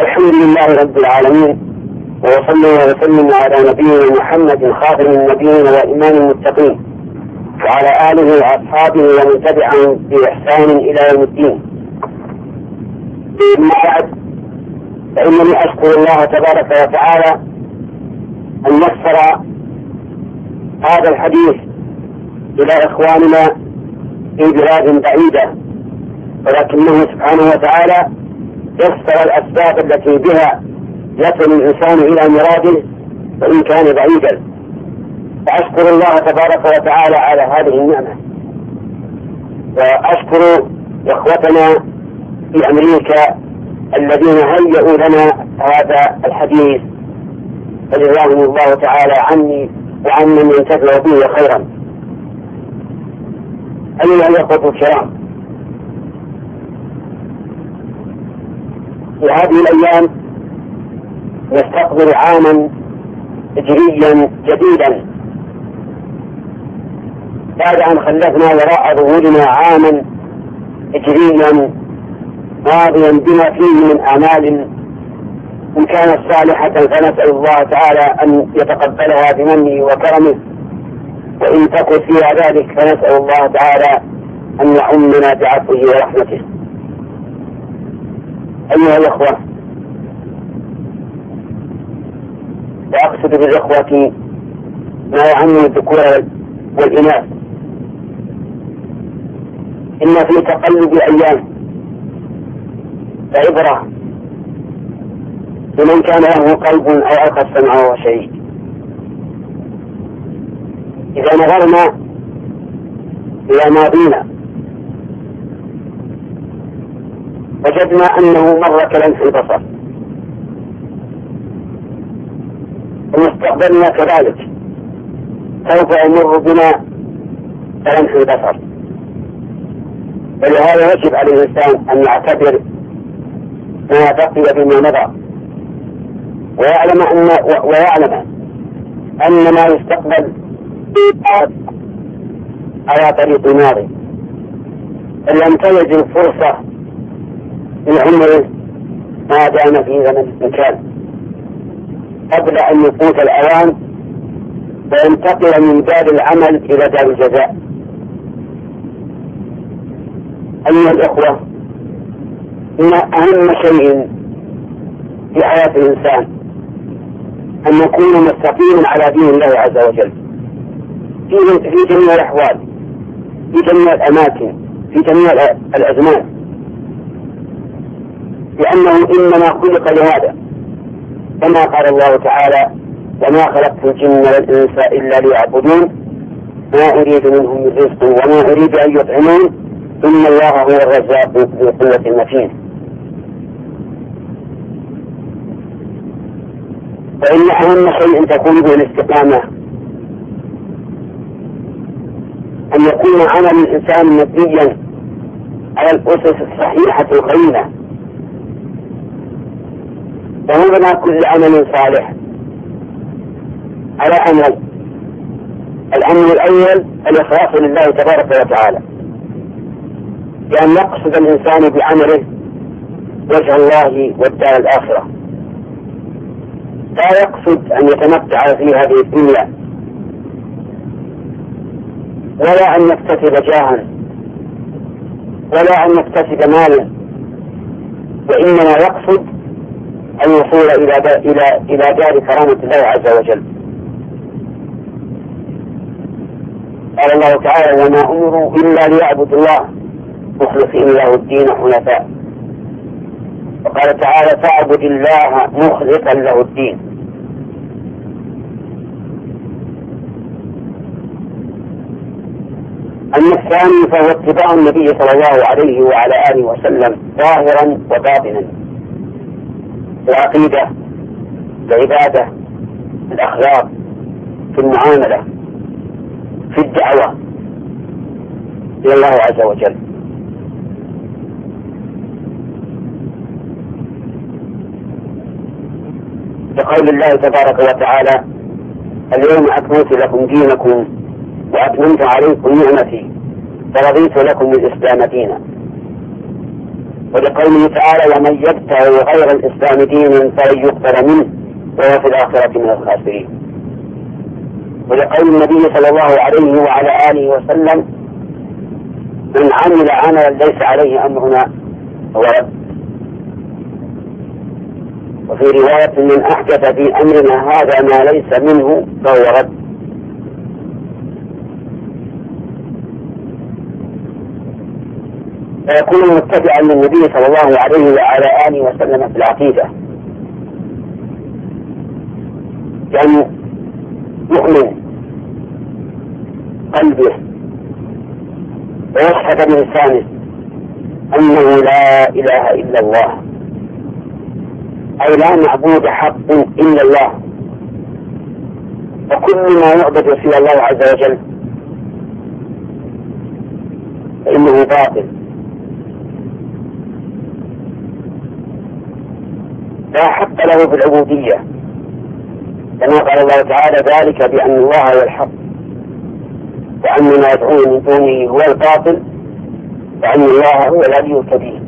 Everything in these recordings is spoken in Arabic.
الحمد لله رب العالمين وصلى وسلم على نبينا محمد خاتم النبيين وإمام المتقين وعلى آله وأصحابه ومن تبعهم بإحسان إلى يوم الدين. أما بعد فإنني أشكر الله تبارك وتعالى أن يسر هذا الحديث إلى إخواننا في بلاد بعيدة ولكنه سبحانه وتعالى يسر الأسباب التي بها يصل الإنسان إلى مراده وإن كان بعيدا. فأشكر الله تبارك وتعالى على هذه النعمة. وأشكر إخوتنا في أمريكا الذين هيئوا لنا هذا الحديث فجزاهم الله تعالى عني وعن من ينتفع به خيرا. أيها الأخوة الكرام في هذه الأيام نستقبل عاما هجريا جديدا. بعد أن خلفنا وراء ظهورنا عاما هجريا ماضيا بما فيه من أعمال إن كانت صالحة فنسأل الله تعالى أن يتقبلها بمنه وكرمه. وإن تكن فيها ذلك فنسأل الله تعالى أن يعمنا بعفوه ورحمته. أيها الأخوة. وأقصد بالإخوة ما يعم الذكور والإناث. إن في تقلب أيام عبرة لمن كان له قلب أو ألقى السمع وهو شهيد إذا نظرنا إلى ماضينا وجدنا أنه مر كلمح البصر ومستقبلنا كذلك. سوف يمر بنا كلمح البصر ولهذا يجب على الإنسان أن يعتبر ما بقي بما مضى. ويعلم أن ويعلم أن ما يستقبل على طريق الماضي تجد الفرصة في عمره ما دام في زمن الإمكان قبل أن يفوت الأوان وينتقل من دار العمل إلى دار الجزاء. أيها الإخوة إن أهم شيء في حياة الإنسان أن نكون مستقيما على دين الله عز وجل. في جميع الأحوال في جميع الأماكن في جميع الأزمان. لأنه إنما خلق لهذا. كما قال الله تعالى وما خلقت الجن والإنس إلا ليعبدون. ما أريد منهم من رزق وما أريد أن يطعمون. إن الله هو الرزاق ذو قوة المتين. فإن أهم شيء تكون به الاستقامة. أن يكون عمل الإنسان مبنيا على الأسس الصحيحة القيمة. وهو كل عمل صالح. على أمر. الأمر الأول الإخلاص لله تبارك وتعالى. بأن يقصد الإنسان بعمله وجه الله والدار الآخرة. لا يقصد أن يتمتع في هذه الدنيا. ولا أن يكتسب جاها. ولا أن يكتسب مالا. وإنما يقصد الوصول إلى إلى إلى دار كرامة الله عز وجل. قال الله تعالى: وما أمروا إلا ليعبدوا الله مخلصين له الدين حنفاء. وقال تعالى: فاعبد الله مخلصا له الدين. أما الثاني فهو اتباع النبي صلى الله عليه وعلى آله وسلم ظاهرا وباطنا العقيدة العبادة الأخلاق في المعاملة في الدعوة. إلى الله عز وجل. بقول الله تبارك وتعالى اليوم أكملت لكم دينكم وأتممت عليكم نعمتي ورضيت لكم الإسلام دينا. ولقوله تعالى ومن يبتغي غير الإسلام دينا فلن يقبل منه وهو في الآخرة من الخاسرين. ولقول النبي صلى الله عليه وعلى آله وسلم من عمل عملا ليس عليه أمرنا فهو رد. وفي رواية من أحدث في أمرنا هذا ما ليس منه فهو رد. فيكون متبعا للنبي صلى الله عليه وعلى آله وسلم في العقيدة. يعني يؤمن قلبه ويشهد بلسانه أنه لا إله إلا الله. أي لا معبود حق إلا الله. وكل ما يعبد سوى الله عز وجل فإنه باطل. لا حق له في العبودية. كما قال الله تعالى ذلك بأن الله هو الحق. وأن ما يدعون من دونه هو الباطل وأن الله هو الذي الكبير.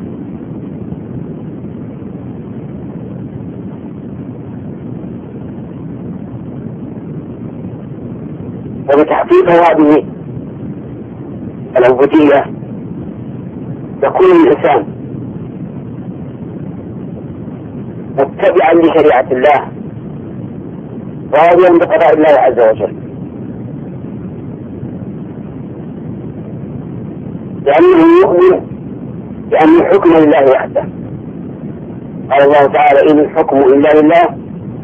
وبتحقيق هذه العبودية يكون الإنسان متبعا لشريعة الله راضيا بقضاء الله عز وجل. لأنه يؤمن بأن الحكم لله وحده. قال الله تعالى إن الحكم إلا لله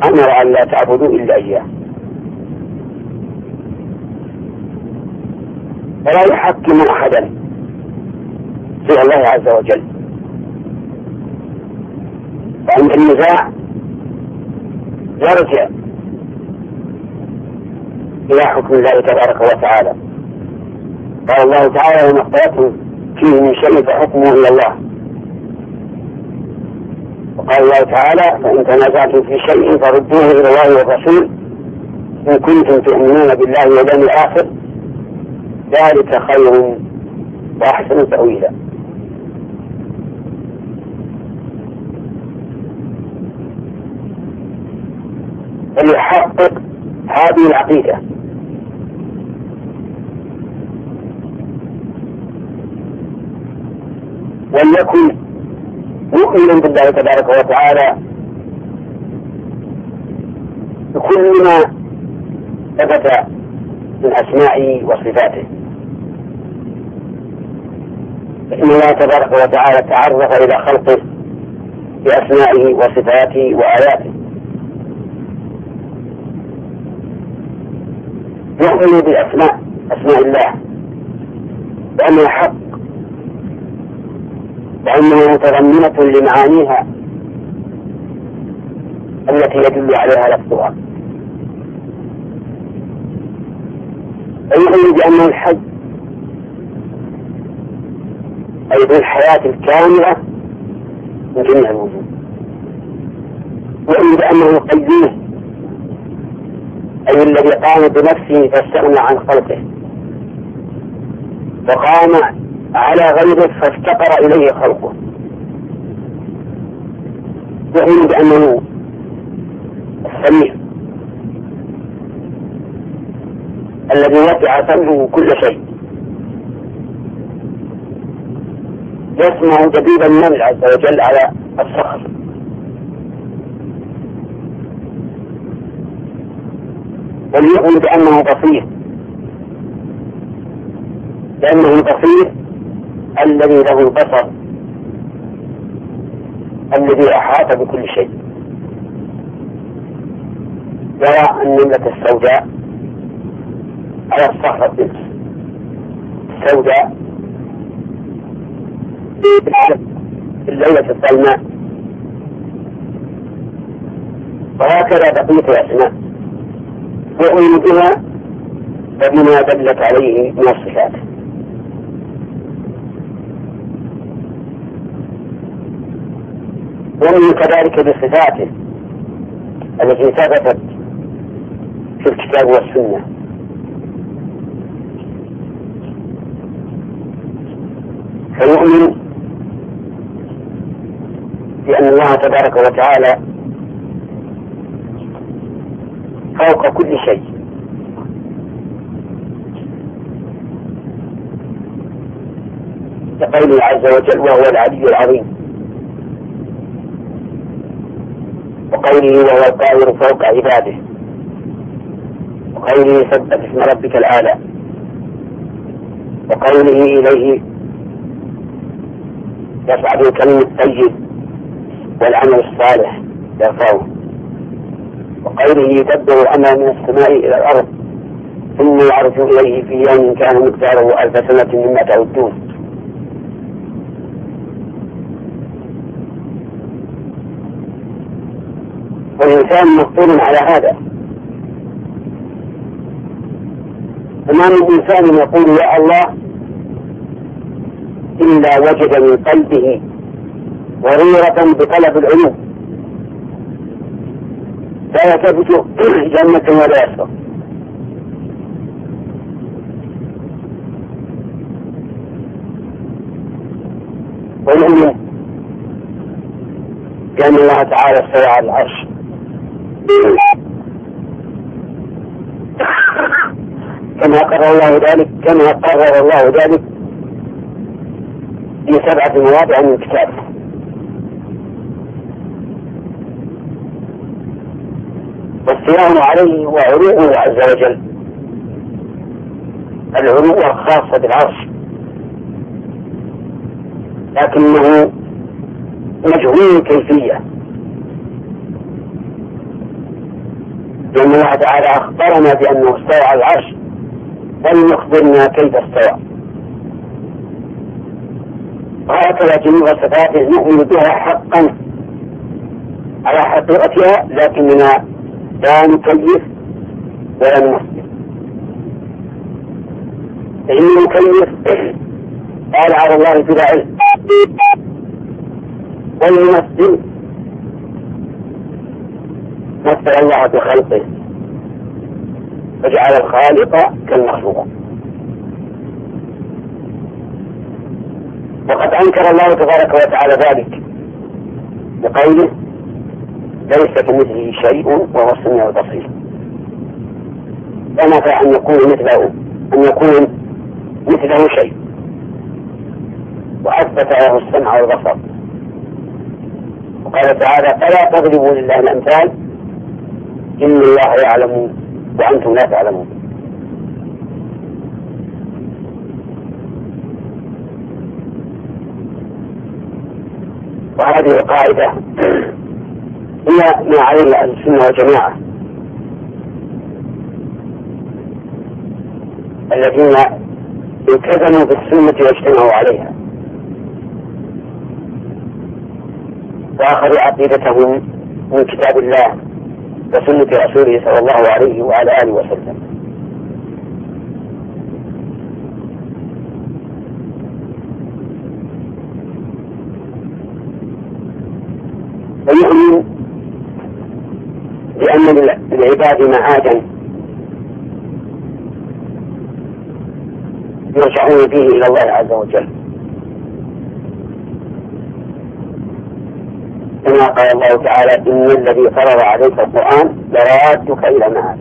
أمر أن لا تعبدوا إلا إياه. ولا يحكم أحدا سوى الله عز وجل. وعند النزاع يرجع إلى حكم الله تبارك وتعالى. قال الله تعالى وما اختلفتم فيه من شيء فحكمه إلى الله. وقال الله تعالى فإن تنازعتم في شيء فردوه إلى الله والرسول إن كنتم تؤمنون بالله واليوم الآخر ذلك خير وأحسن تأويلا. وليحقق هذه العقيدة. وليكن مؤمنا بالله تبارك وتعالى بكل ما ثبت من أسمائه وصفاته. فإن الله تبارك وتعالى تعرف إلى خلقه بأسمائه وصفاته وآياته. يؤمن بأسماء أسماء الله. وأنها حق. وأنها متضمنة لمعانيها التي يدل عليها لفظها. ويؤمن بأنه الحج أي ذو الحياة الكاملة من جميع الوجود يؤمن بأنه قيوم أي الذي قام بنفسه فاستغنى عن خلقه. وقام على غيره فافتقر إليه خلقه. يؤمن بأنه السميع الذي وسع سمعه كل شيء. يسمع دبيب النمل عز وجل على الصخر. وليؤمن بأنه بصير. لأنه البصير الذي له البصر. الذي أحاط بكل شيء. يرى النملة السوداء على الصخرة السوداء في الليلة الظلماء وهكذا بقية الأسماء. يؤمن بها فبما دلت عليه من الصفات. يؤمن كذلك بصفاته التي ثبتت في الكتاب والسنة. فيؤمن بأن الله تبارك وتعالى فوق كل شيء. كقوله عز وجل وهو العلي العظيم. وقوله وهو القاهر فوق عباده. وقوله سبح اسم ربك الأعلى. وقوله إليه يصعد الكلم الطيب والعمل الصالح يرفعه. وقوله يدبر الأمر من السماء إلى الأرض ثم يعرج إليه في يوم كان مقداره ألف سنة مما تعدون. والإنسان مفطور على هذا. فما من إنسان يقول يا الله إلا وجد من قلبه ضرورة بطلب العلوم. لا يثبت جنة ولا يسر والعلم لأن الله تعالى على العرش. كما قرر الله ذلك كما قرر الله ذلك في سبعة مواضع من كتابه. واستواء عليه هو علوه عز وجل. العلو الخاصة بالعرش. لكنه مجهول الكيفية. لأن الله تعالى أخبرنا بأنه استوى على العرش. ولم يخبرنا كيف استوى. وهكذا جميع صفاته نؤمن بها حقا. على حقيقتها لكننا لا نكيف ولا نمثل فإن المكيف قال على الله بلا علم. والممثل مثل الله بخلقه. وجعل الخالق كالمخلوق. وقد أنكر الله تبارك وتعالى ذلك بقوله ليس كمثله شيء وهو السميع البصير. فنفى أن يكون مثله أن يكون مثله شيء؟ وأثبت له السمع والبصر. وقال تعالى فلا تضربوا لله الأمثال. إن الله يعلم وأنتم لا تعلمون. وهذه القاعدة هي ما عليه أهل السنة والجماعة الذين التزموا بالسنة واجتمعوا عليها. وأخذوا عقيدتهم من كتاب الله وسنة رسوله صلى الله عليه وعلى آله وسلم ويؤمن بأن للعباد معادا يرجعون فيه إلى الله عز وجل. كما قال الله تعالى إن الذي فرض عليك القرآن لرادك إلى معاد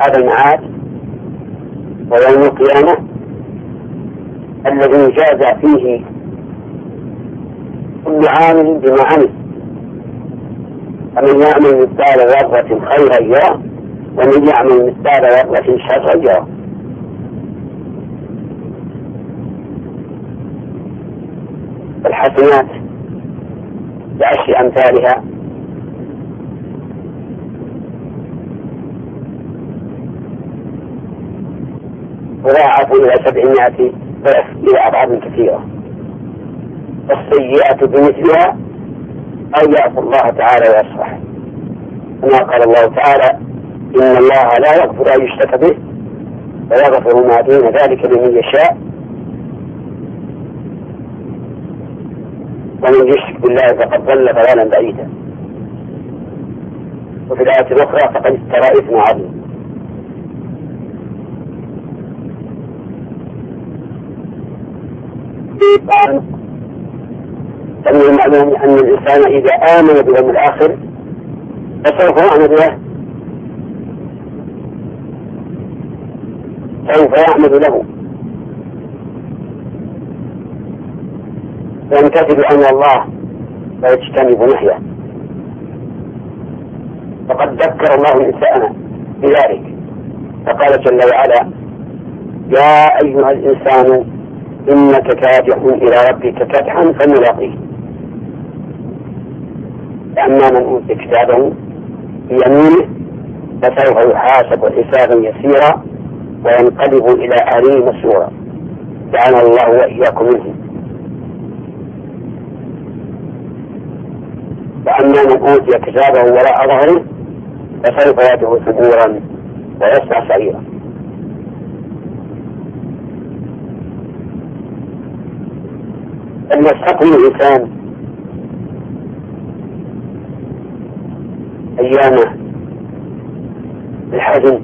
هذا المعاد ويوم القيامة الذي جاز فيه كل عامل بما عمل. فمن يعمل مثقال ذرة خيرا يرى ومن يعمل مثقال ذرة شرا يرى. الحسنات بعشر أمثالها. مضاعف إلى سبعمائة ضعف إلى أضعاف كثيرة. السيئة بمثلها أو يعفو الله تعالى ويصفح كما قال الله تعالى إن الله لا يغفر أن يشرك به ويغفر ما دون ذلك لمن يشاء. ومن يشرك بالله فقد ضل ضلالا بعيدا. وفي الآية الأخرى فقد افترى إثما عظيما فمن المعلوم أن الإنسان إذا آمن باليوم الآخر فسوف يعمل له. سوف يعمل له. ويمتثل أمر الله ويجتنب نهيه فقد ذكر الله الإنسان بذلك. فقال جل وعلا يا أيها الإنسان إنك كادح إلى ربك كدحا فملاقيه. فأما من أوتي كتابه بيمينه فسوف يحاسب حسابا يسيرا وينقلب إلى أهله مسرورا جعلنا الله وإياكم منهم وأما من أوتي كتابه وراء ظهره فسوف يدعو ثبورا ويسعى سعيرا. أن يستقبل الإنسان أيامه الحزن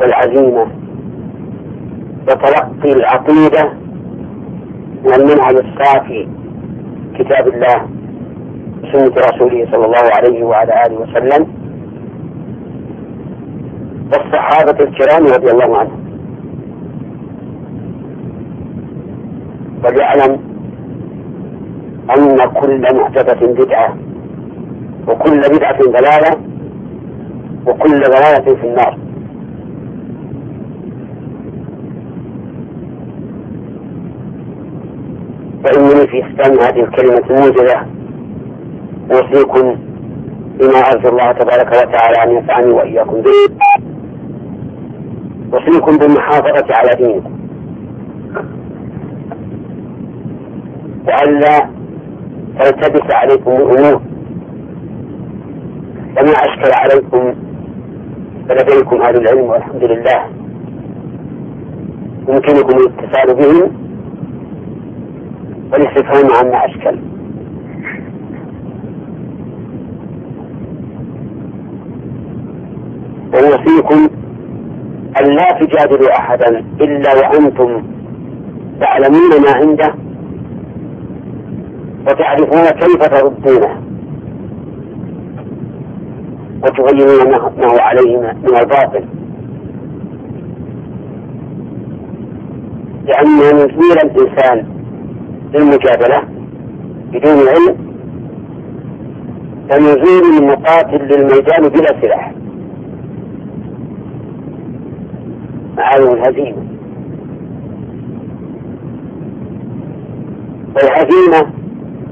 والعزيمة. وتلقي العقيدة من المنهج الصافي كتاب الله وسنة رسوله صلى الله عليه وعلى آله وسلم. والصحابة الكرام رضي الله عنهم. وليعلم أن كل محدثة بدعة. وكل بدعة ضلالة وكل ضلالة في النار. فإنني في إسلام هذه الكلمة الموجزة أوصيكم بما أرجو الله تبارك وتعالى أن ينفعني وإياكم به. أوصيكم بالمحافظة على دينكم. وألا تلتبس عليكم الأمور وما أشكل عليكم فلديكم أهل العلم والحمد لله. يمكنكم الاتصال بهم والاستفهام عما أشكل. وأوصيكم أن لا تجادلوا أحدا إلا وأنتم تعلمون ما عنده وتعرفون كيف تردونه. وتبينون ما هو عليه من الباطل لأن نزول الإنسان للمجادلة بدون علم كنزول المقاتل للميدان بلا سلاح. معالم الهزيمة. والهزيمة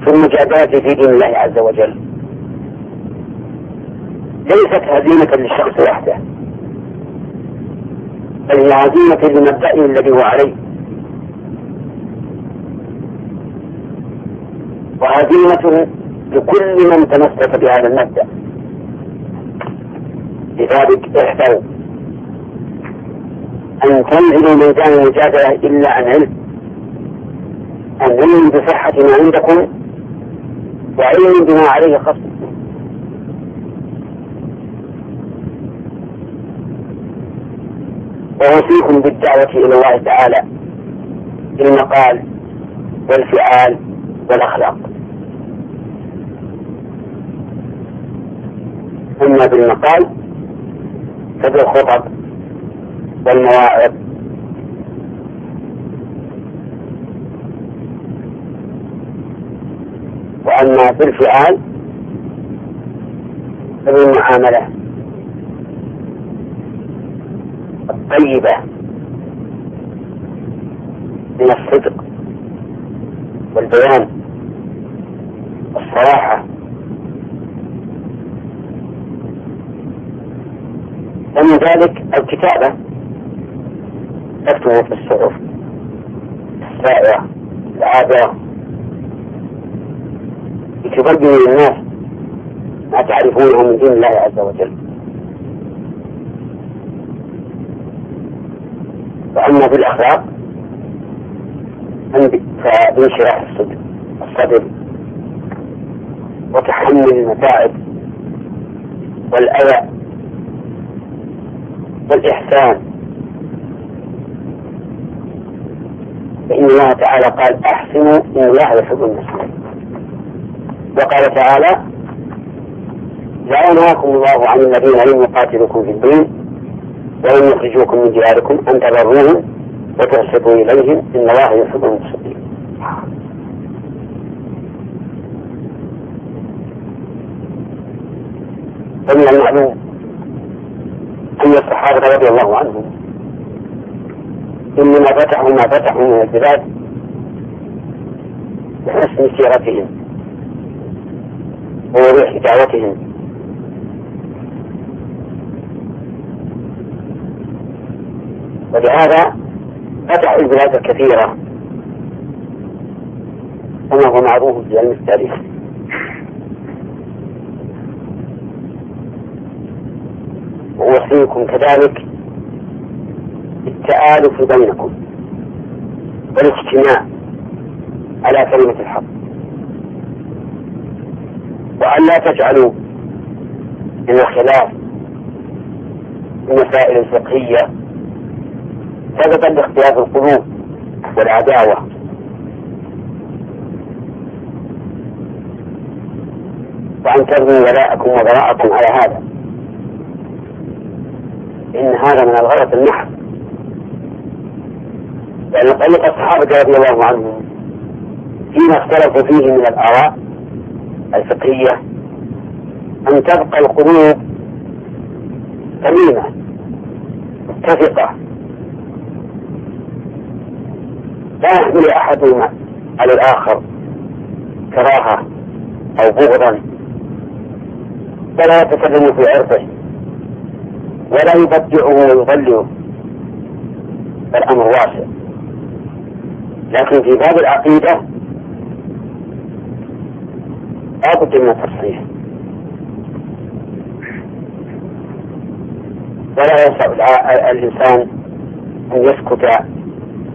في المجادلة في دين الله عز وجل. ليست هزيمة للشخص وحده. بل هي هزيمة لمبدئه الذي هو عليه. وهزيمة لكل من تمسك بهذا المبدأ. لذلك احذروا أن تنزلوا ميدان المجادلة إلا عن علم. عن علم بصحة ما عندكم وعلم بما عليه خصم وأوصيكم بالدعوة إلى الله تعالى بالمقال والفعال والأخلاق. أما بالمقال فبالخطب والمواعظ. وأما بالفعال فبالمعاملة الطيبة من الصدق والبيان والصراحة. ومن ذلك الكتابة تكتب في الصحف السائرة العابرة لتبين للناس ما تعرفونه من دين الله عز وجل. وأما في الأخلاق فبانشراح الصدر الصدر وتحمل المتاعب والأذى والإحسان. فإن الله تعالى قال أحسنوا إن الله يحب وقال تعالى لا ينهاكم الله عن الذين لم يقاتلوكم في الدين ولم يخرجوكم من دياركم. أن تبروهم وتقسطوا إليهم. إن الله يحب المقسطين ومن المعلوم أن الصحابة رضي الله عنهم إنما فتحوا ما فتحوا من البلاد بحسن سيرتهم ووضوح دعوتهم ولهذا فتحوا البلاد الكثيرة كما هو معروف في علم التاريخ. وأوصيكم كذلك بالتآلف بينكم والاجتماع على كلمة الحق. وأن لا تجعلوا من الخلاف المسائل الفقهية سببا لاختلاف القلوب والعداوة وأن تبنوا ولاءكم وبراءكم على هذا. إن هذا من الغلط المحض لأن طريق الصحابة رضي الله عنهم فيما اختلفوا فيه من الآراء الفقهية أن تبقى القلوب سليمة متفقة. لا يحمل أحدهما على الآخر كراهة أو بغضا ولا يتكلم في عرضه ولا يبدعه ويضلله فالأمر واسع. لكن في باب العقيدة لا بد من التصحيح ولا يسع الإنسان أن يسكت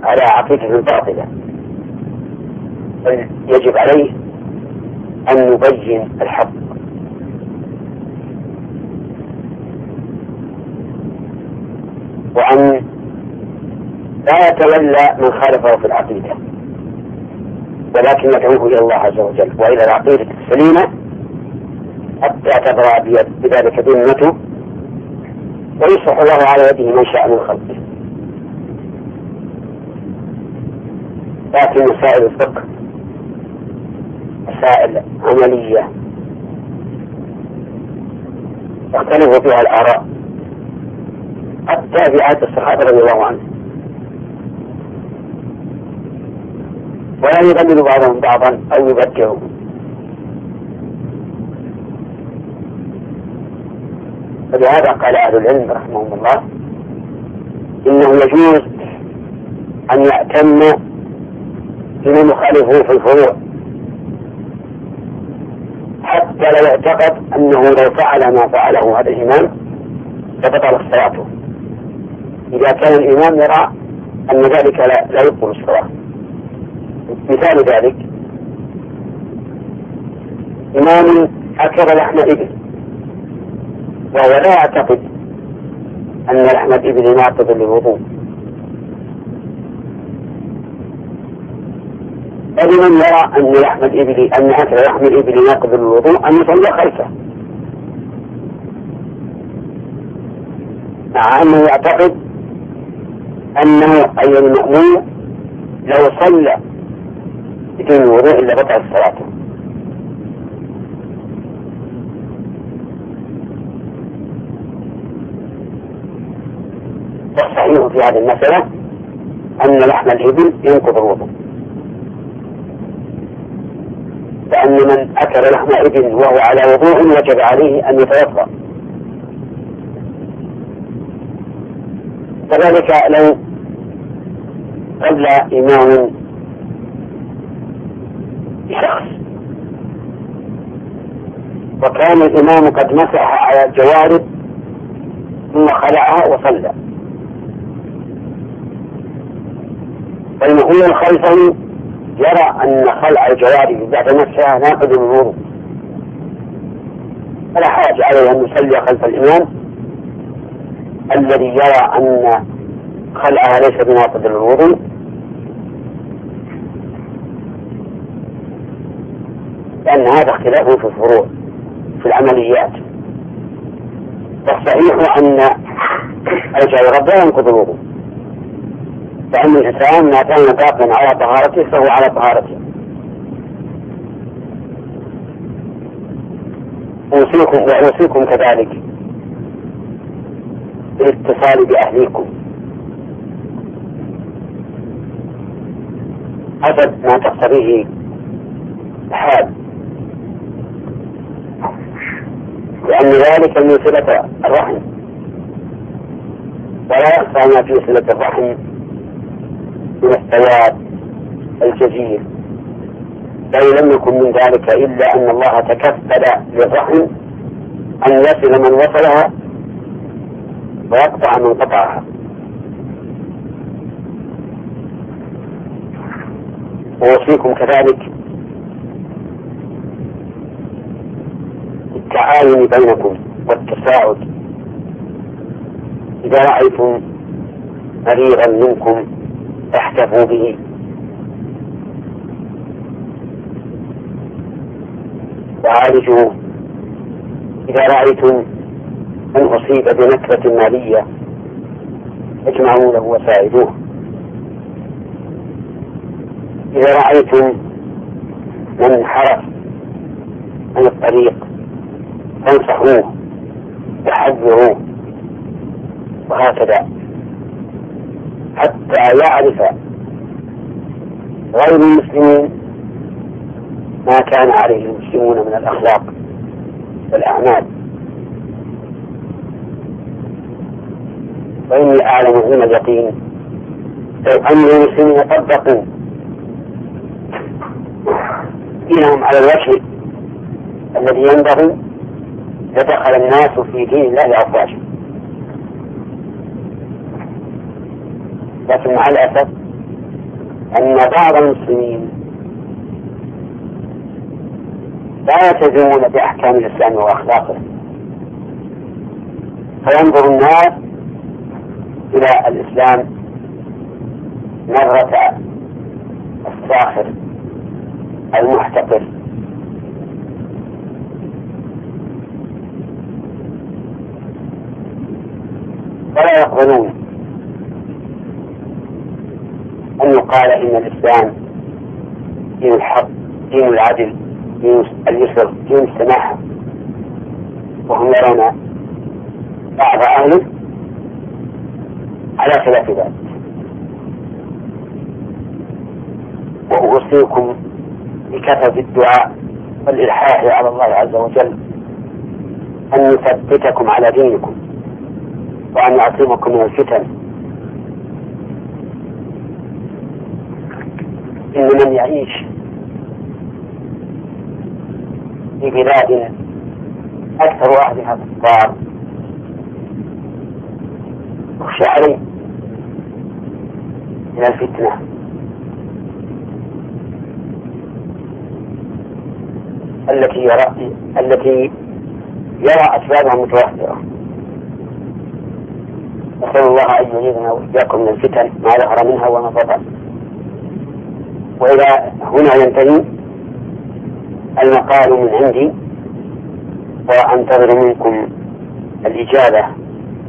على عقيدة باطلة يجب عليه أن يبين الحق. وأن لا يتولى من خالفه في العقيدة ولكن يدعوه إلى الله عز وجل وإلى العقيدة السليمة حتى تبرأ بذلك ذمته ويصلح الله على يده من شاء من خلقه. لكن مسائل الفقه مسائل عملية. يختلف فيها الآراء. حتى في عهد الصحابة رضي الله عنهم. ولا يقلل بعضهم بعضا أو يبدعوا فلهذا قال أهل العلم رحمهم الله إنه يجوز أن يأتم بمن يخالفه في الفروع. حتى لو اعتقد أنه لو فعل ما فعله هذا الإمام لبطل صلاته. إذا كان الإمام يرى أن ذلك لا يبطل الصلاة. مثال ذلك. إمام أكل لحم إبل. وهو لا يعتقد أن لحم الإبل ناقض للوضوء. فلمن يرى أن لحم الإبل أن أكل لحم الإبل ناقض للوضوء أن يصلي خلفه. مع أنه يعتقد أنه أي المأموم لو صلى بدون وضوء إلا بطل الصلاة. والصحيح في هذه المسألة أن لحم الإبل ينقض الوضوء. لأن من أكل لحم إبل وهو على وضوء وجب عليه أن يتوضأ. كذلك لو قبل إمام بشخص وكان الإمام قد مسح على الجوارب ثم خلعها وصلى. فالمؤمن خلفه يرى أن خلع الجواري ذات نفسها ناقض للوضوء فلا حرج عليه أن يصلي خلف الإمام الذي يرى أن خلعها ليس بناقض للوضوء لأن هذا اختلاف في الفروع في العمليات. والصحيح أن الجواري لا ينقض الوضوء. فأن الإنسان ما كان باقيا على طهارته فهو على طهارته. أوصيكم وأوصيكم كذلك بالاتصال بأهليكم. حسب ما تقتضيه الحال. لأن ذلك من صلة الرحم. ولا يخفى ما في صلة الرحم من الثواب الجزيل. بل لم يكن من ذلك إلا أن الله تكفل للرحم أن يصل من وصلها ويقطع من قطعها. وأوصيكم كذلك بالتعاون بينكم والتساعد. إذا رأيتم مريضا منكم احتفوا به. وعالجوه إذا رأيتم من أصيب بنكبة مالية اجمعوا له وساعدوه. إذا رأيتم من انحرف عن الطريق فانصحوه وحذروه وهكذا. حتى يعرف غير المسلمين ما كان عليه المسلمون من الأخلاق والأعمال. وإني أعلم علم اليقين. لو أن المسلمين طبقوا دينهم على الوجه الذي ينبغي لدخل الناس في دين الله أفواجا. لكن مع الأسف أن بعض المسلمين لا يلتزمون بأحكام الإسلام وأخلاقه. فينظر الناس إلى الإسلام نظرة الساخر المحتقر. ولا يقبلون. أن يقال إن الإسلام دين الحق دين العدل دين اليسر دين السماحة. وهم يرون بعض أهله على خلاف ذلك. وأوصيكم بكثرة الدعاء والإلحاح على الله عز وجل أن يثبتكم على دينكم وأن يعصمكم من الفتن. إن من يعيش في بلاد أكثر أهلها كفار. يخشى عليه من الفتنة. التي يرى التي يرى أسبابها متوفرة. نسأل الله أن يعيذنا وإياكم من الفتن ما ظهر منها وما بطن. وإلى هنا ينتهي المقال من عندي وأنتظر منكم الإجابة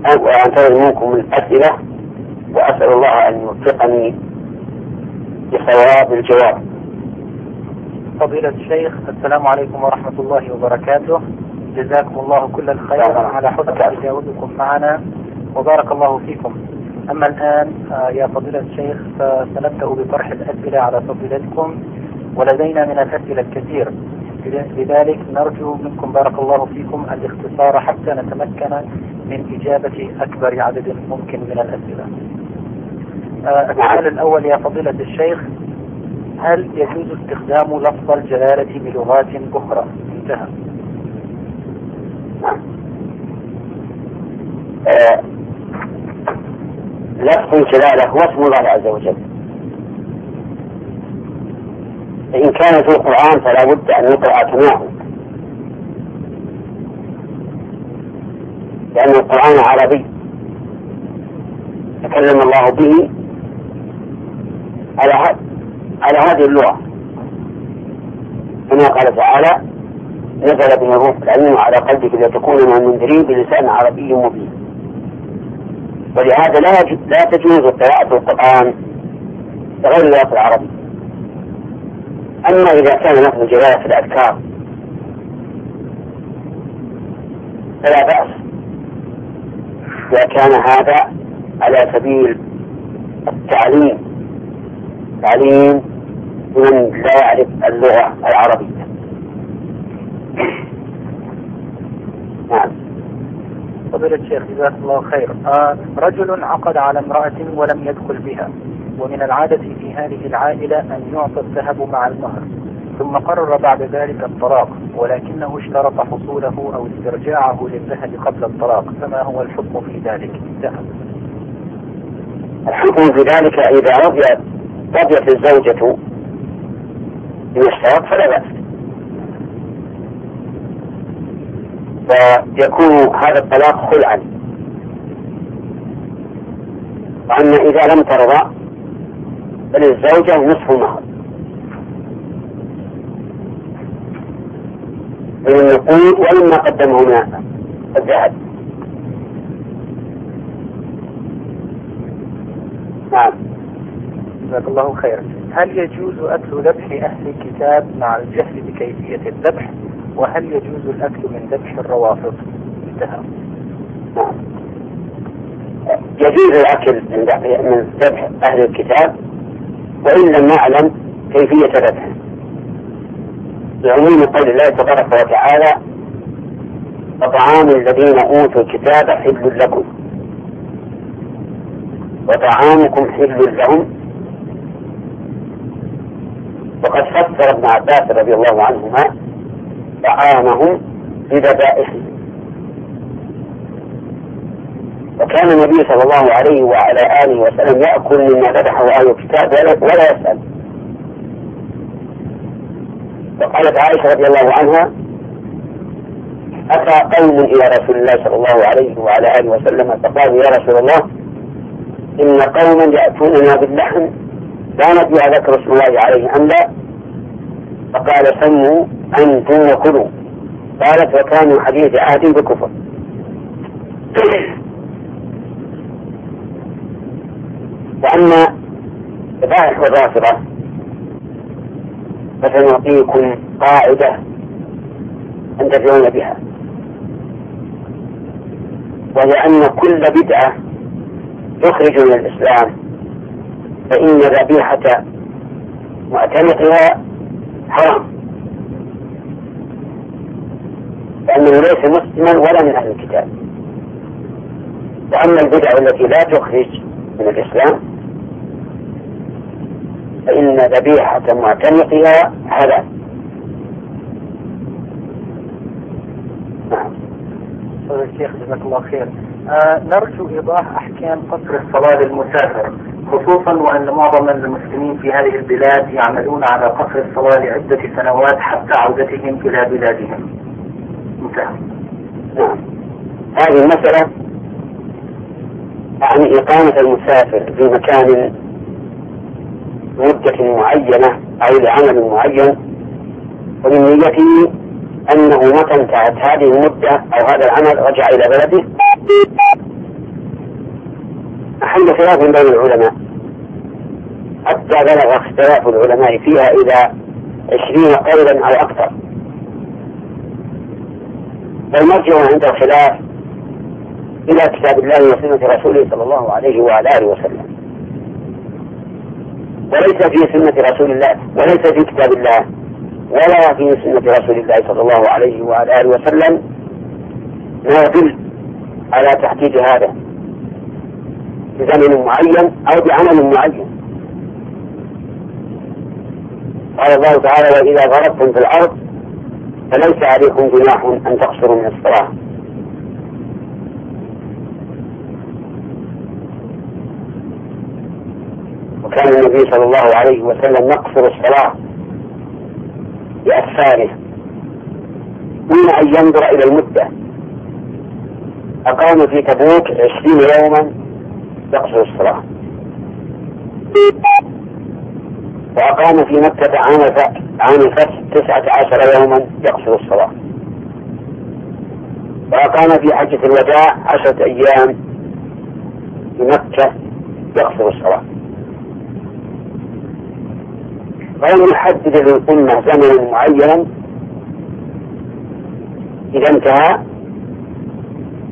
وأنتظر منكم الأسئلة وأسأل الله أن يوفقني بصواب الجواب. فضيلة الشيخ السلام عليكم ورحمة الله وبركاته. جزاكم الله كل الخير. على حسن تجاوبكم معنا. وبارك الله فيكم. أما الآن يا فضيلة الشيخ فسنبدأ بطرح الأسئلة على فضيلتكم ولدينا من الأسئلة الكثير. لذلك نرجو منكم بارك الله فيكم الاختصار حتى نتمكن من إجابة أكبر عدد ممكن من الأسئلة. السؤال الأول يا فضيلة الشيخ هل يجوز استخدام لفظ الجلالة بلغات أخرى؟ انتهى. آه لفظ الجلالة هو اسم الله عز وجل. فإن كان في القرآن فلا بد أن يقرأ كما هو لأن القرآن عربي. تكلم الله به على على هذه اللغة. كما قال تعالى نزل به الروح العلم على قلبك لتكون من المنذرين بلسان عربي مبين. ولهذا لا لا تجوز قراءة القرآن بغير اللغة العربية أما إذا كان لفظ الجلالة في الأذكار فلا بأس. إذا كان هذا على سبيل التعليم تعليم لمن لا يعرف اللغة العربية نعم فضيلة الشيخ جزاك الله خير. آه رجل عقد على امرأة ولم يدخل بها ومن العادة في هذه العائلة أن يعطى الذهب مع المهر ثم قرر بعد ذلك الطلاق ولكنه اشترط حصوله أو استرجاعه للذهب قبل الطلاق فما هو الحكم في ذلك؟ انتهى. الحكم في ذلك إذا رضيت رضيت الزوجة بما اشترط فلا بأس. ويكون هذا الطلاق خلعا. وأما إذا لم ترضى فللزوجة نصف المهر من النقود ومما قدمه من الذهب. نعم. جزاك الله خيرا. هل يجوز أكل ذبح أهل الكتاب مع الجهل بكيفية الذبح وهل يجوز الأكل من ذبح الروافض؟ انتهى. يجوز الأكل من ذبح أهل الكتاب وإن لم نعلم كيفية ذبحه. لعموم قول الله تبارك وتعالى وطعام الذين أوتوا الكتاب حل لكم. وطعامكم حل لهم. وقد فسر ابن عباس رضي الله عنهما طعامهم بذبائحهم وكان النبي صلى الله عليه وعلى آله وسلم يأكل مما ذبحه أهل الكتاب ولا يسأل. وقالت عائشة رضي الله عنها أتى قوم إلى رسول الله صلى الله عليه وعلى آله وسلم فقالوا يا رسول الله إن قوما يأتوننا باللحم لا ندري ذكر اسم الله عليه أم لا؟ فقال سموا أنتم وكلوا. قالت وكانوا حديث عهد بكفر. وأما ذبائح الرافضة فسنعطيكم قاعدة تنتفعون بها. وهي أن كل بدعة تخرج من الإسلام فإن ذبيحة معتنقها حرام. لأنه ليس مسلما ولا من أهل الكتاب. وأما البدع التي لا تخرج من الإسلام فإن ذبيحة معتنقها حلال. نعم. الشيخ جزاك الله خير. آه نرجو إيضاح أحكام قصر الصلاة للمسافر خصوصا وأن معظم المسلمين في هذه البلاد يعملون على قصر الصلاة لعدة سنوات حتى عودتهم إلى بلادهم. انتهى نعم. هذه المسألة عن إقامة المسافر في مكان مدة معينة أو لعمل معين ومن نيته أنه متى انتهت هذه المدة أو هذا العمل رجع إلى بلده. محل خلاف بين العلماء. حتى بلغ اختلاف العلماء فيها إلى عشرين قولا أو أكثر. والمرجع عند الخلاف إلى كتاب الله وسنة رسوله صلى الله عليه وعلى آله وسلم. وليس في سنة رسول الله وليس في كتاب الله ولا في سنة رسول الله صلى الله عليه وعلى آله وسلم ما يدل على تحديد هذا بزمن معين أو بعمل معين. قال الله تعالى وإذا ضربتم في الأرض فليس عليكم جناح أن تقصروا من الصلاة. وكان النبي صلى الله عليه وسلم يقصر الصلاة بأسفاره دون أن ينظر إلى المدة. أقام في تبوك عشرين يوما يقصر الصلاة. وأقام في مكة عام عام الفتح تسعة عشر يوما يقصر الصلاة. وأقام في حجة الوداع عشرة أيام في مكة يقصر الصلاة. ولم يحدد للأمة زمنا معينا إذا انتهى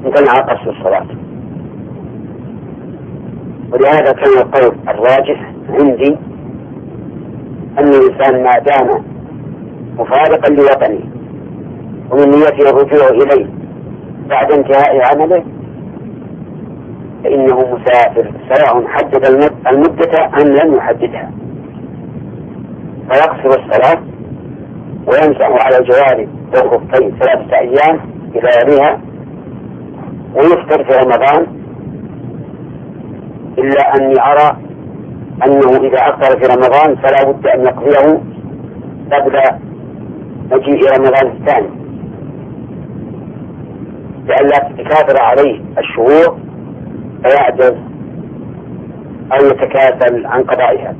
امتنع قصر الصلاة. ولهذا كان القول الراجح عندي أن الإنسان ما دام مفارقا لوطنه ومن نيته الرجوع إليه بعد انتهاء عمله فإنه مسافر. سواء حدد المدة أم لم يحددها. فيقصر الصلاة ويمسح على الجوارب والخفين ثلاثة أيام يومها ويفطر في رمضان إلا أني أرى أنه إذا أفطر في رمضان فلا بد أن يقضيه قبل مجيء رمضان الثاني. لئلا تتكاثر عليه الشهور فيعجز أو يتكاسل عن قضائها.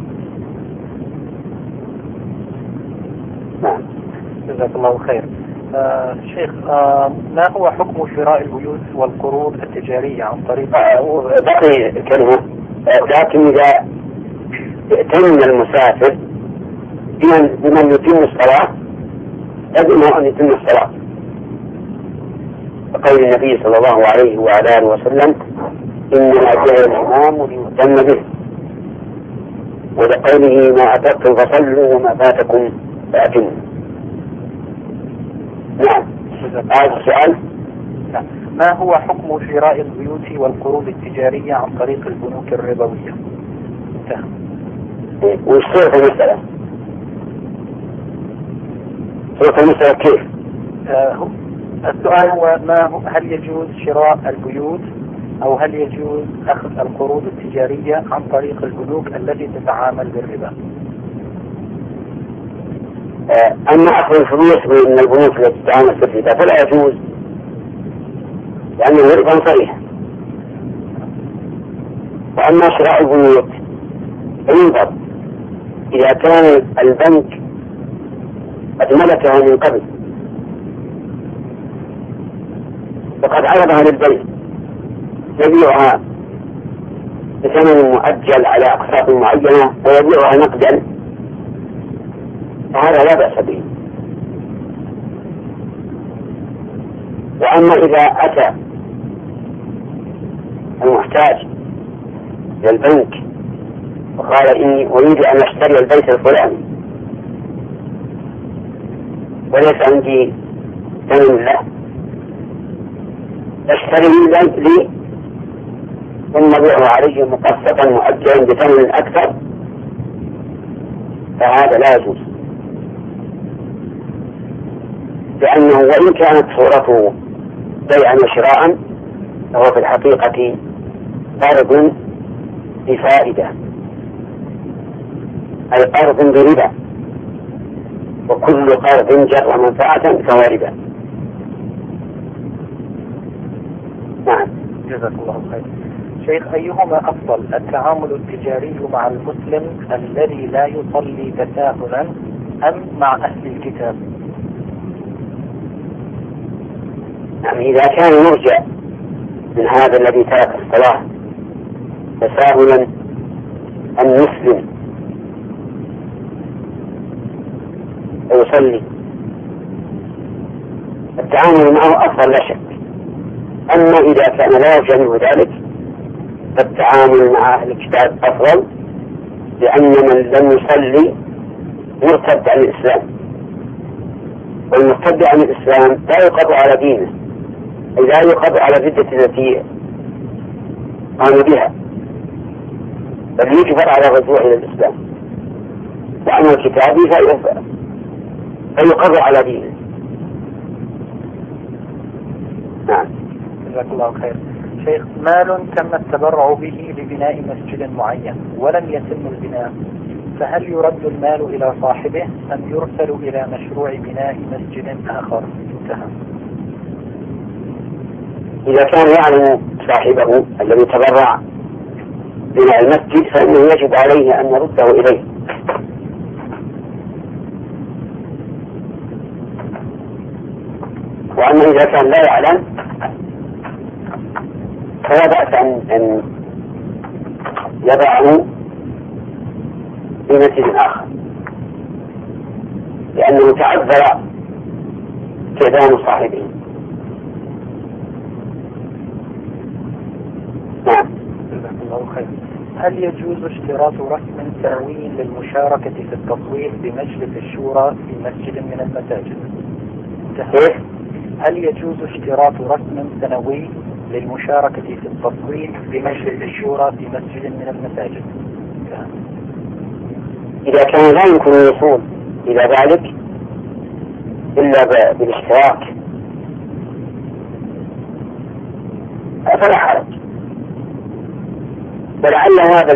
نعم. جزاك الله خير. آه شيخ آه ما هو حكم شراء البيوت والقروض التجارية عن طريق آه بقي كلمة آه لكن إذا ائتمن المسافر بمن, بمن يتم الصلاة لازمه أن يتم الصلاة وقول النبي صلى الله عليه وعلى آله وسلم إنما جاء الإمام ليهتم به ولقوله ما أتركتم فصلوا وما فاتكم فأتموا نعم هذا السؤال. ما هو حكم شراء البيوت والقروض التجارية عن طريق البنوك الربوية؟ انتهى. صورة المسألة؟ صورة المسألة كيف؟ آه السؤال هو ما هو هل يجوز شراء البيوت أو هل يجوز أخذ القروض التجارية عن طريق البنوك التي تتعامل بالربا؟ أما أخذ الفلوس من البنوك التي تتعامل بالربا فلا يجوز لأنه ربا صريح وأما شراء البيوت فينظر إذا كان البنك قد ملكها من قبل وقد عرضها للبيع يبيعها بثمن مؤجل على أقساط معينة ويبيعها نقدا فهذا لا بأس به. وأما إذا أتى المحتاج إلى البنك وقال إني أريد أن أشتري البيت الفلاني. وليس عندي ثمن له. أشتري البيت لي ثم بيعه علي مقسطا مؤجلا بثمن أكثر. فهذا لا يجوز. لأنه وإن كانت صورته بيعا وشراء فهو في الحقيقة قرض بفائدة أي قرض بربا وكل قرض جر منفعة فهو ربا. نعم. جزاك الله خير. شيخ أيهما أفضل التعامل التجاري مع المسلم الذي لا يصلي تساهلا أم مع أهل الكتاب؟ يعني إذا كان يرجع من هذا الذي ترك الصلاة تساهلا أن يسلم ويصلي. التعامل معه أفضل لا شك. أما إذا كان لا منه ذلك فالتعامل مع أهل الكتاب أفضل لأن من لم يصلي مرتد عن الإسلام. والمرتد عن الإسلام لا يقض على دينه أي لا يقض على الردة التي قام بها بل يجبر على الرجوع إلى الإسلام. وأما الكتاب فيقض على دينه. نعم. جزاك الله خير. شيخ مال تم التبرع به لبناء مسجد معين ولم يتم البناء. فهل يرد المال إلى صاحبه أم يرسل إلى مشروع بناء مسجد آخر؟ انتهى. إذا كان يعلم صاحبه الذي تبرع بناء المسجد فإنه يجب عليه أن يرده إليه. إذا كان لا يعلم فلا بأس أن أن يضعه في مسجد آخر لأنه تعذر استئذان صاحبه نعم الله خير هل يجوز اشتراط رسم سنوي للمشاركة في التصويت بمجلس الشورى في مسجد من المساجد؟ كيف؟ هل يجوز اشتراط رسم سنوي للمشاركة في التصويت بمجلس الشورى في مسجد من المساجد؟ إذا كان لا يمكن الوصول إلى ذلك إلا بالاشتراك فلا حرج ولعل هذا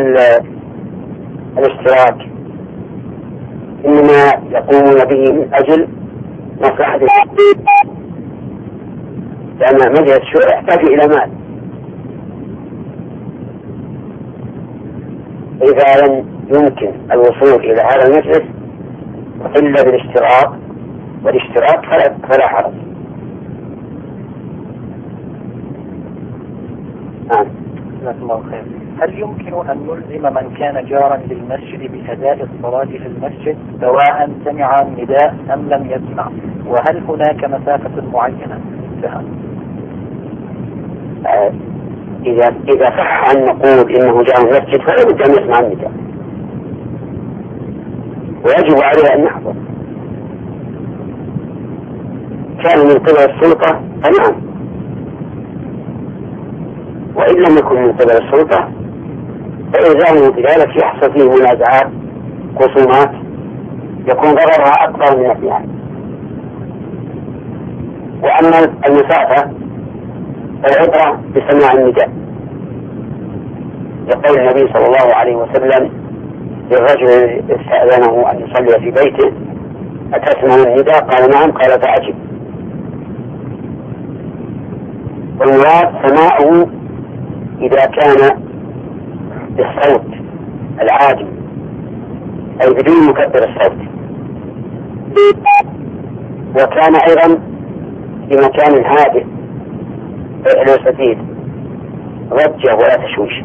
الاشتراك إنما يقومون به من أجل مصلحة لأن مجلس الشورى يحتاج إلى مال. إذا لم يمكن الوصول إلى هذا المجلس إلا بالاشتراك والاشتراك فلا, فلا حرج. نعم. الله خير. هل يمكن أن نلزم من كان جارا للمسجد بأداء الصلاة في المسجد سواء سمع النداء أم لم يسمع؟ وهل هناك مسافة معينة؟ لها؟ إذا إذا صح أن نقول إنه جاء المسجد فلا بد أن يسمع النداء. ويجب عليه أن يحضر. كان من قبل السلطة فنعم. وإن لم يكن من قبل السلطة فإلزامه بذلك يحصل فيه منازعات خصومات يكون ضررها أكبر من نفعها وأما المسافة فالعبرة بسماع النداء. يقول النبي صلى الله عليه وسلم للرجل استأذنه أن يصلي في بيته أتسمع النداء؟ قال نعم. قال فأجب. والمراد سماعه إذا كان بالصوت العادي أي بدون مكبر الصوت. وكان أيضا في مكان هادئ. سديد. ضجة ولا تشويش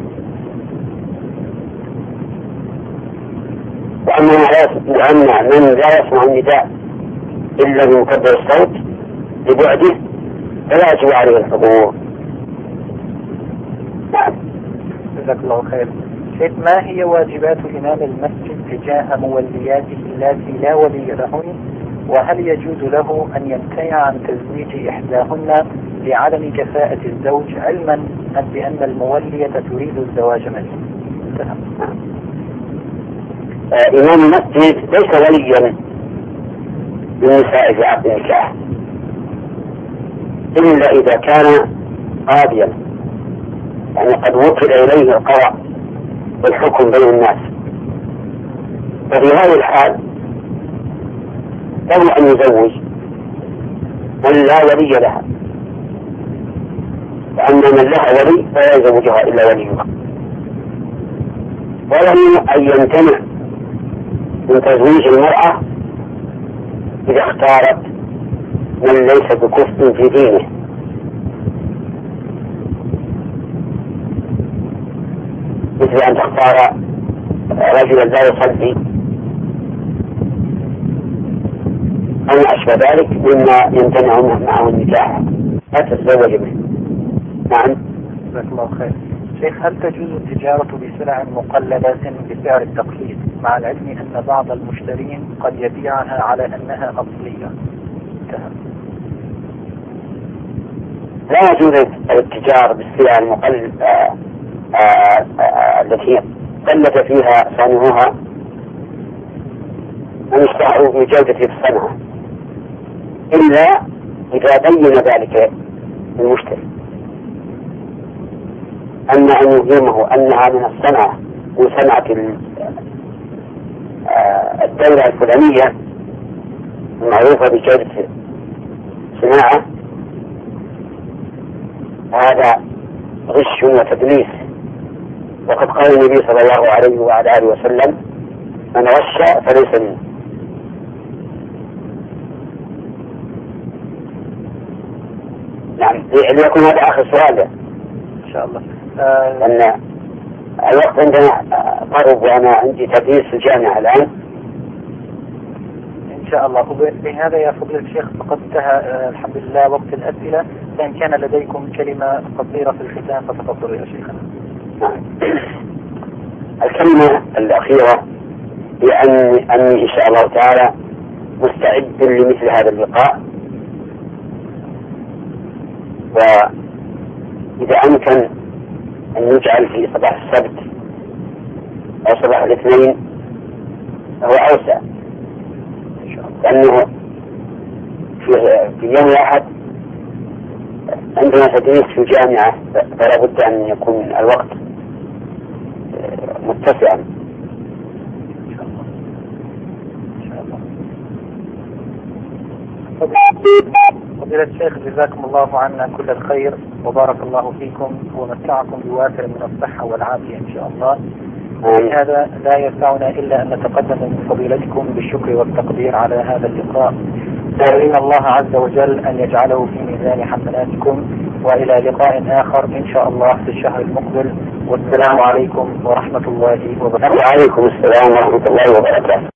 وأما من لا يسمع النداء إلا بمكبر الصوت لبعده فلا يجب عليه الحضور. نعم. جزاك الله خير. شيخ ما هي واجبات إمام المسجد تجاه مولياته التي لا ولي لهن وهل يجوز له أن يمتنع عن تزويج إحداهن لعدم كفاءة الزوج علما بأن المولية تريد الزواج منه؟ آه إمام المسجد ليس وليا للنساء في عقد النكاح إلا إذا كان قاضيا. يعني قد وكل إليه القضاء والحكم بين الناس. ففي هذه الحال له أن يزوج من لا ولي لها. وأما من لها ولي فلا يزوجها إلا وليها. وله أن يمتنع من تزويج المرأة إذا اختارت من ليس بكفء في دينه. مثل أن تختار رجلا لا يصلي أو ما أشبه ذلك مما يمتنع معه النكاح لا تتزوج به. نعم. جزاك الله خير. شيخ هل تجوز التجارة بسلع مقلدة بسعر التقليد؟ مع العلم أن بعض المشترين قد يبيعها على أنها أصلية. انتهى. لا يجوز الاتجار بالسلع المقلدة آه، آه، آه، التي قلد فيها صانعها أن يشتهروا بجودة الصنعة. إلا إذا بين ذلك المشتري. أما أن يفهمه أنها من الصنعة من صنعة آه، الدولة الفلانية المعروفة بجودة صناعة هذا غش وتدليس. وقد قال النبي صلى الله عليه وعلى آله وسلم من غش فليس منه. ليكون هذا آخر سؤال إن شاء الله. آه. لأن الوقت عندنا قرب وأنا عندي تدريس في الجامعة الآن. إن شاء الله. بهذا يا فضيلة الشيخ فقد انتهى آه، الحمد لله وقت الأسئلة. فإن كان لديكم كلمة قصيرة في الختام فتفضلوا يا شيخنا. نعم. الكلمة الأخيرة هي أني, أني إن شاء الله تعالى مستعد لمثل هذا اللقاء. وإذا أمكن أن يجعل في صباح السبت أو صباح الاثنين هو أوسع. لأنه في, في يوم الأحد عندنا تدريس في الجامعة فلا بد أن يكون الوقت متسعا. فضيلة الشيخ جزاكم الله عنا كل الخير وبارك الله فيكم ومتعكم بوافر من الصحة والعافية إن شاء الله. هذا لا يسعنا إلا أن نتقدم من فضيلتكم بالشكر والتقدير على هذا اللقاء. داعين الله عز وجل أن يجعله في ميزان حسناتكم وإلى لقاء آخر إن شاء الله في الشهر المقبل. والسلام عليكم ورحمة الله وبركاته. وعليكم السلام ورحمة الله وبركاته.